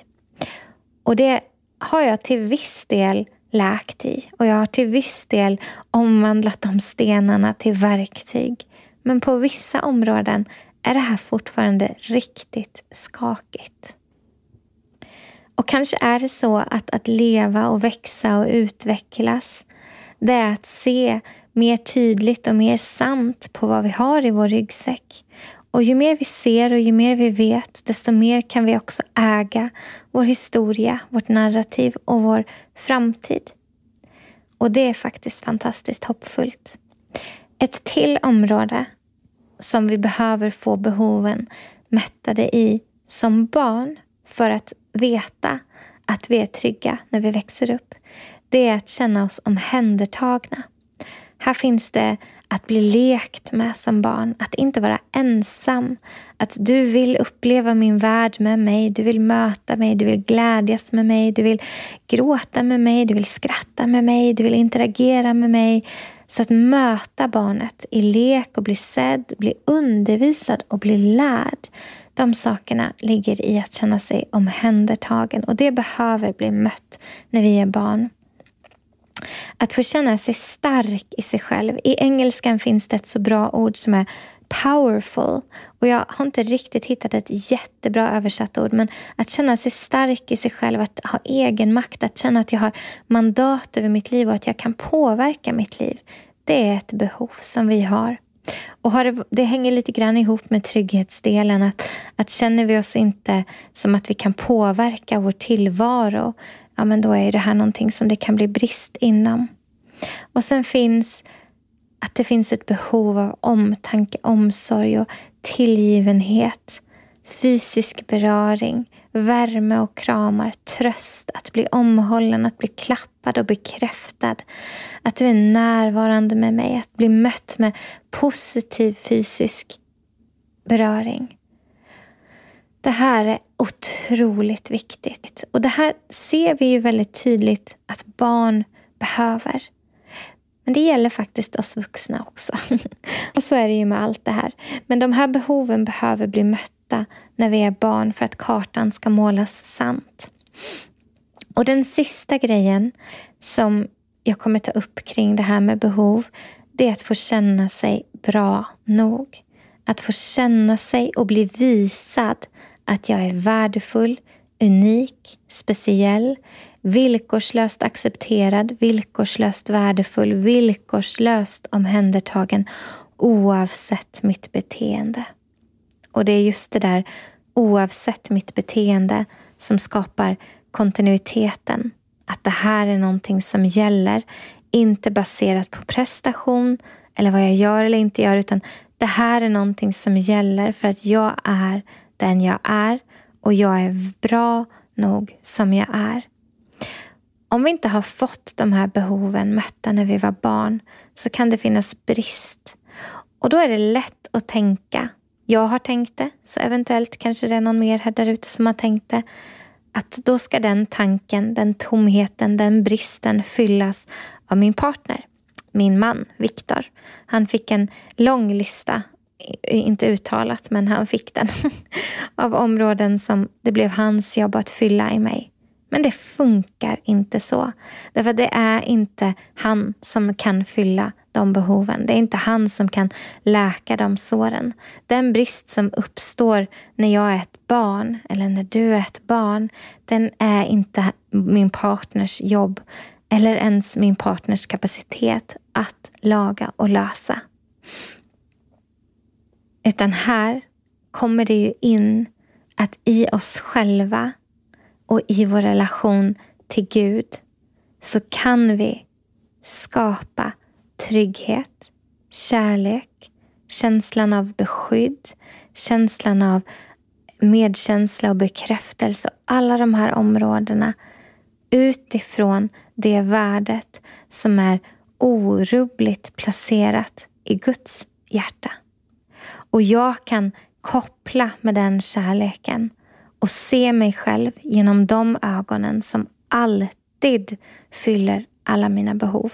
Och det har jag till viss del läkt i och jag har till viss del omvandlat de stenarna till verktyg. Men på vissa områden är det här fortfarande riktigt skakigt. Och kanske är det så att, att leva och växa och utvecklas, det är att se mer tydligt och mer sant på vad vi har i vår ryggsäck. Och ju mer vi ser och ju mer vi vet, desto mer kan vi också äga vår historia, vårt narrativ och vår framtid. Och det är faktiskt fantastiskt hoppfullt. Ett till område som vi behöver få behoven mättade i som barn för att veta att vi är trygga när vi växer upp, det är att känna oss omhändertagna. Här finns det att bli lekt med som barn, att inte vara ensam. Att du vill uppleva min värld med mig, du vill möta mig, du vill glädjas med mig, du vill gråta med mig, du vill skratta med mig, du vill interagera med mig. Så att möta barnet i lek och bli sedd, bli undervisad och bli lärd. De sakerna ligger i att känna sig omhändertagen och det behöver bli mött när vi är barn. Att få känna sig stark i sig själv. I engelskan finns det ett så bra ord som är powerful. Och Jag har inte riktigt hittat ett jättebra översatt ord men att känna sig stark i sig själv, att ha egen makt, att känna att jag har mandat över mitt liv och att jag kan påverka mitt liv. Det är ett behov som vi har. Och har det, det, hänger lite grann ihop med trygghetsdelen. Att, att känner vi oss inte som att vi kan påverka vår tillvaro ja, men då är det här någonting som det kan bli brist inom. Och sen finns att det finns ett behov av omtanke, omsorg och tillgivenhet. Fysisk beröring, värme och kramar, tröst, att bli omhållen, att bli klappad och bekräftad. Att du är närvarande med mig, att bli mött med positiv fysisk beröring. Det här är otroligt viktigt. Och det här ser vi ju väldigt tydligt att barn behöver. Men det gäller faktiskt oss vuxna också. och så är det ju med allt det här. Men de här behoven behöver bli mötta när vi är barn för att kartan ska målas sant. Och den sista grejen som jag kommer ta upp kring det här med behov, det är att få känna sig bra nog. Att få känna sig och bli visad att jag är värdefull, unik, speciell, villkorslöst accepterad, villkorslöst värdefull, villkorslöst omhändertagen oavsett mitt beteende. Och det är just det där oavsett mitt beteende som skapar kontinuiteten. Att det här är någonting som gäller, inte baserat på prestation eller vad jag gör eller inte gör, utan det här är någonting som gäller för att jag är den jag är och jag är bra nog som jag är. Om vi inte har fått de här behoven mötta när vi var barn så kan det finnas brist. Och då är det lätt att tänka, jag har tänkt det, så eventuellt kanske det är någon mer här ute som har tänkt det, att då ska den tanken, den tomheten, den bristen fyllas av min partner. Min man, Viktor. Han fick en lång lista inte uttalat, men han fick den. av områden som det blev hans jobb att fylla i mig. Men det funkar inte så. Därför det är inte han som kan fylla de behoven. Det är inte han som kan läka de såren. Den brist som uppstår när jag är ett barn eller när du är ett barn, den är inte min partners jobb eller ens min partners kapacitet att laga och lösa. Utan här kommer det ju in att i oss själva och i vår relation till Gud så kan vi skapa trygghet, kärlek, känslan av beskydd, känslan av medkänsla och bekräftelse. Alla de här områdena utifrån det värdet som är orubbligt placerat i Guds hjärta. Och jag kan koppla med den kärleken och se mig själv genom de ögonen som alltid fyller alla mina behov.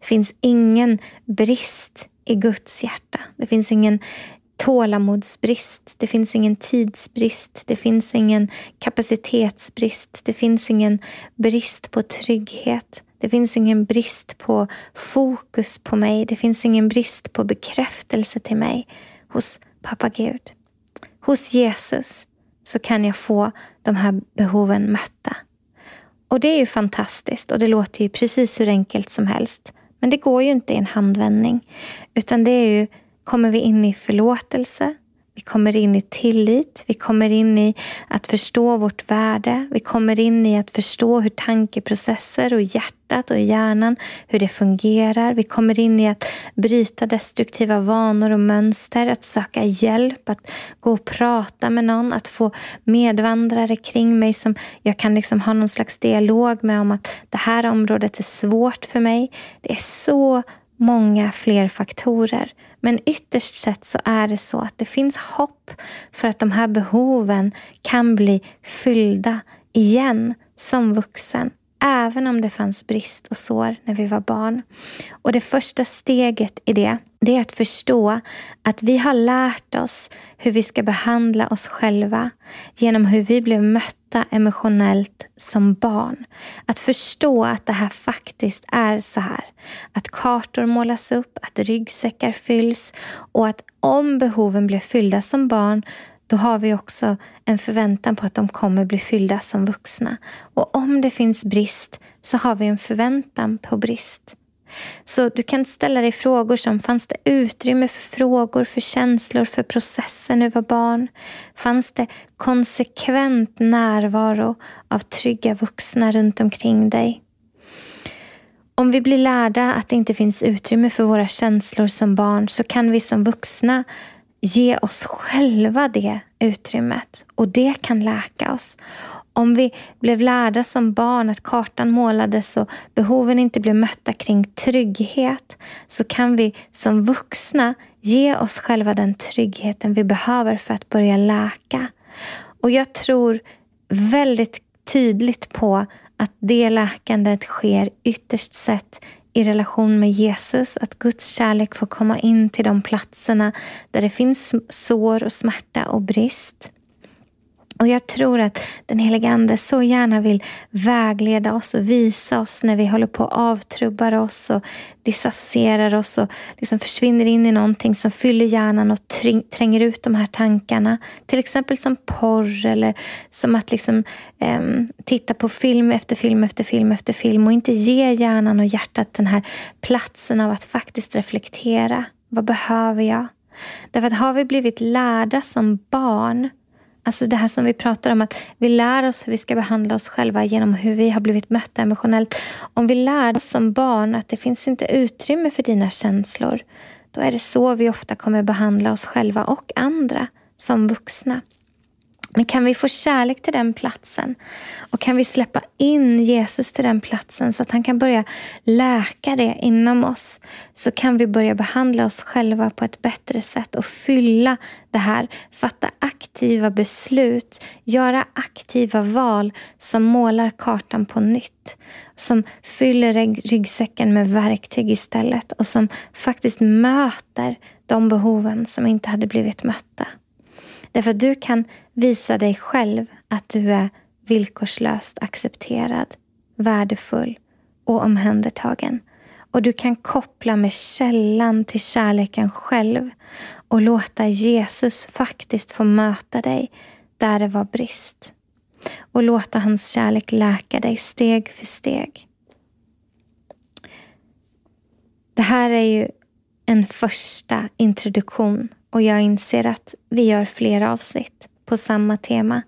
Det finns ingen brist i Guds hjärta. Det finns ingen tålamodsbrist, det finns ingen tidsbrist, det finns ingen kapacitetsbrist, det finns ingen brist på trygghet. Det finns ingen brist på fokus på mig. Det finns ingen brist på bekräftelse till mig hos pappa Gud. Hos Jesus så kan jag få de här behoven mötta. Och det är ju fantastiskt och det låter ju precis hur enkelt som helst. Men det går ju inte i en handvändning. Utan det är ju, kommer vi in i förlåtelse, vi kommer in i tillit, vi kommer in i att förstå vårt värde. Vi kommer in i att förstå hur tankeprocesser och hjärtat och hjärnan, hur det fungerar. Vi kommer in i att bryta destruktiva vanor och mönster, att söka hjälp, att gå och prata med någon, att få medvandrare kring mig som jag kan liksom ha någon slags dialog med om att det här området är svårt för mig. Det är så många fler faktorer. Men ytterst sett så är det så att det finns hopp för att de här behoven kan bli fyllda igen som vuxen. Även om det fanns brist och sår när vi var barn. Och det första steget i det, det är att förstå att vi har lärt oss hur vi ska behandla oss själva genom hur vi blev mötta emotionellt som barn. Att förstå att det här faktiskt är så här. Att kartor målas upp, att ryggsäckar fylls och att om behoven blir fyllda som barn då har vi också en förväntan på att de kommer bli fyllda som vuxna. Och om det finns brist så har vi en förväntan på brist. Så du kan ställa dig frågor som fanns det utrymme för frågor, för känslor, för processen när du var barn? Fanns det konsekvent närvaro av trygga vuxna runt omkring dig? Om vi blir lärda att det inte finns utrymme för våra känslor som barn så kan vi som vuxna ge oss själva det utrymmet och det kan läka oss. Om vi blev lärda som barn att kartan målades och behoven inte blev mötta kring trygghet så kan vi som vuxna ge oss själva den tryggheten vi behöver för att börja läka. Och jag tror väldigt tydligt på att det läkandet sker ytterst sett i relation med Jesus, att Guds kärlek får komma in till de platserna där det finns sår och smärta och brist. Och Jag tror att den heliga Ande så gärna vill vägleda oss och visa oss när vi håller på att avtrubbar oss och disassocierar oss och liksom försvinner in i någonting som fyller hjärnan och tränger ut de här tankarna. Till exempel som porr eller som att liksom, eh, titta på film efter film efter film efter film och inte ge hjärnan och hjärtat den här platsen av att faktiskt reflektera. Vad behöver jag? Därför att har vi blivit lärda som barn Alltså det här som vi pratar om, att vi lär oss hur vi ska behandla oss själva genom hur vi har blivit mötta emotionellt. Om vi lär oss som barn att det finns inte utrymme för dina känslor, då är det så vi ofta kommer behandla oss själva och andra som vuxna. Men kan vi få kärlek till den platsen och kan vi släppa in Jesus till den platsen så att han kan börja läka det inom oss så kan vi börja behandla oss själva på ett bättre sätt och fylla det här. Fatta aktiva beslut, göra aktiva val som målar kartan på nytt. Som fyller ryggsäcken med verktyg istället och som faktiskt möter de behoven som inte hade blivit mötta. Därför att du kan visa dig själv att du är villkorslöst accepterad, värdefull och omhändertagen. Och du kan koppla med källan till kärleken själv och låta Jesus faktiskt få möta dig där det var brist. Och låta hans kärlek läka dig steg för steg. Det här är ju en första introduktion och jag inser att vi gör fler avsnitt på samma tema.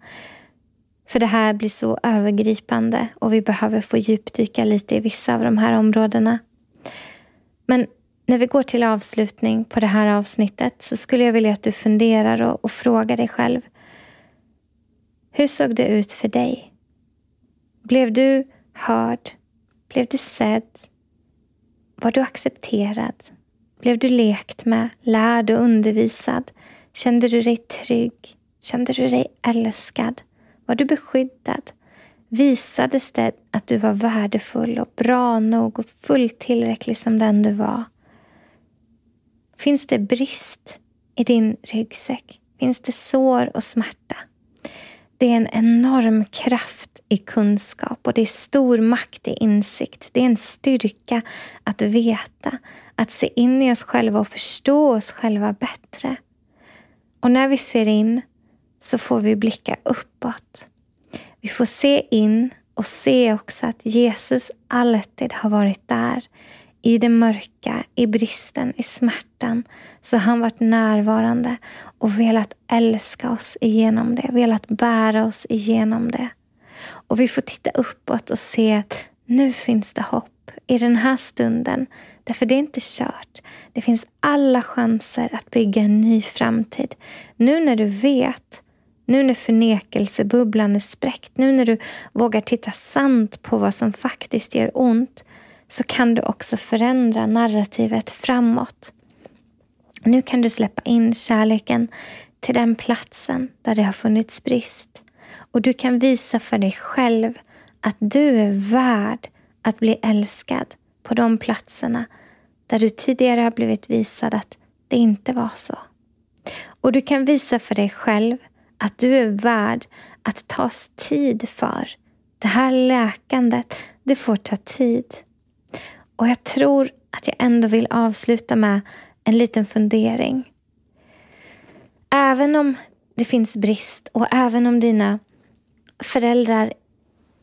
För det här blir så övergripande och vi behöver få djupdyka lite i vissa av de här områdena. Men när vi går till avslutning på det här avsnittet så skulle jag vilja att du funderar och, och frågar dig själv. Hur såg det ut för dig? Blev du hörd? Blev du sedd? Var du accepterad? Blev du lekt med, lärd och undervisad? Kände du dig trygg? Kände du dig älskad? Var du beskyddad? Visades det att du var värdefull och bra nog och fullt tillräcklig som den du var? Finns det brist i din ryggsäck finns det sår och smärta. Det är en enorm kraft i kunskap och det är stor makt i insikt. Det är en styrka att veta, att se in i oss själva och förstå oss själva bättre. Och när vi ser in så får vi blicka uppåt. Vi får se in och se också att Jesus alltid har varit där. I det mörka, i bristen, i smärtan så har han varit närvarande och velat älska oss igenom det, velat bära oss igenom det. Och vi får titta uppåt och se att nu finns det hopp i den här stunden. Därför det är inte kört. Det finns alla chanser att bygga en ny framtid. Nu när du vet nu när förnekelsebubblan är spräckt, nu när du vågar titta sant på vad som faktiskt gör ont, så kan du också förändra narrativet framåt. Nu kan du släppa in kärleken till den platsen där det har funnits brist. Och du kan visa för dig själv att du är värd att bli älskad på de platserna där du tidigare har blivit visad att det inte var så. Och du kan visa för dig själv att du är värd att tas tid för. Det här läkandet, det får ta tid. Och jag tror att jag ändå vill avsluta med en liten fundering. Även om det finns brist och även om dina föräldrar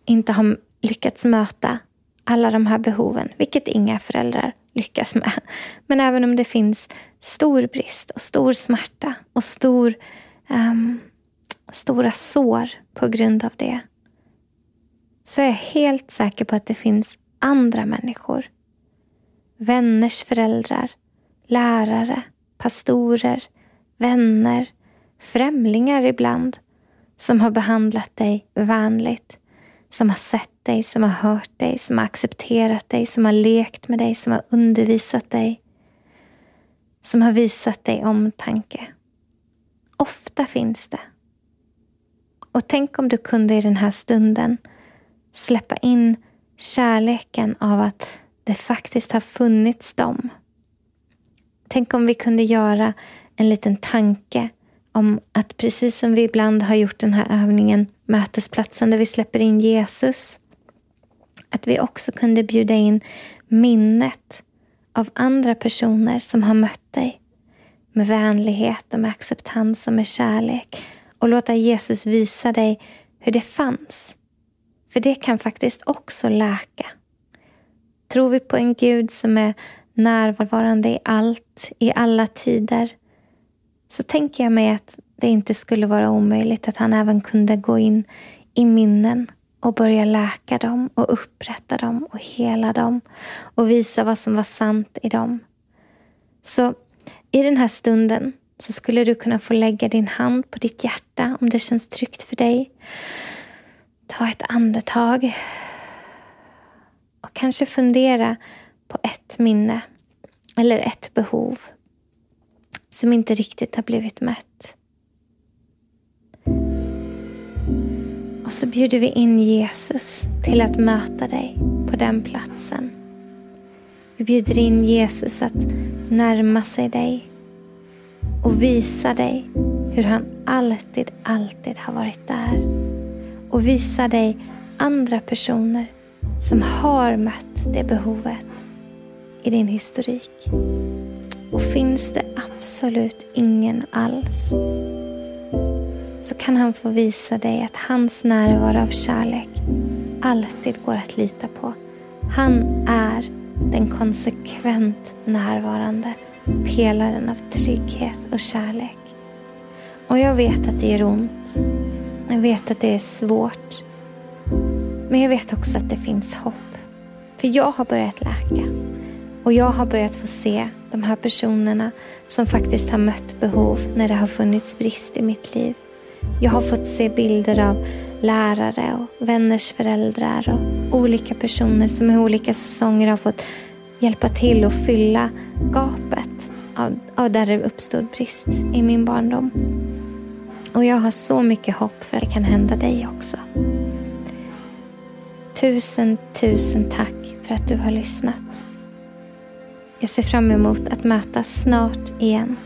inte har lyckats möta alla de här behoven, vilket inga föräldrar lyckas med. Men även om det finns stor brist och stor smärta och stor um, stora sår på grund av det så är jag helt säker på att det finns andra människor. Vänners föräldrar, lärare, pastorer, vänner, främlingar ibland som har behandlat dig vänligt. Som har sett dig, som har hört dig, som har accepterat dig, som har lekt med dig, som har undervisat dig. Som har visat dig omtanke. Ofta finns det. Och tänk om du kunde i den här stunden släppa in kärleken av att det faktiskt har funnits dem. Tänk om vi kunde göra en liten tanke om att precis som vi ibland har gjort den här övningen Mötesplatsen där vi släpper in Jesus. Att vi också kunde bjuda in minnet av andra personer som har mött dig med vänlighet och med acceptans och med kärlek och låta Jesus visa dig hur det fanns. För det kan faktiskt också läka. Tror vi på en Gud som är närvarande i allt, i alla tider, så tänker jag mig att det inte skulle vara omöjligt att han även kunde gå in i minnen och börja läka dem och upprätta dem och hela dem och visa vad som var sant i dem. Så i den här stunden så skulle du kunna få lägga din hand på ditt hjärta om det känns tryggt för dig. Ta ett andetag och kanske fundera på ett minne eller ett behov som inte riktigt har blivit mätt. Och så bjuder vi in Jesus till att möta dig på den platsen. Vi bjuder in Jesus att närma sig dig och visa dig hur han alltid, alltid har varit där. Och visa dig andra personer som har mött det behovet i din historik. Och finns det absolut ingen alls så kan han få visa dig att hans närvaro av kärlek alltid går att lita på. Han är den konsekvent närvarande pelaren av trygghet och kärlek. Och jag vet att det gör ont. Jag vet att det är svårt. Men jag vet också att det finns hopp. För jag har börjat läka. Och jag har börjat få se de här personerna som faktiskt har mött behov när det har funnits brist i mitt liv. Jag har fått se bilder av lärare och vänners föräldrar och olika personer som i olika säsonger har fått hjälpa till att fylla gapet av, av där det uppstod brist i min barndom. Och jag har så mycket hopp för att det kan hända dig också. Tusen, tusen tack för att du har lyssnat. Jag ser fram emot att mötas snart igen.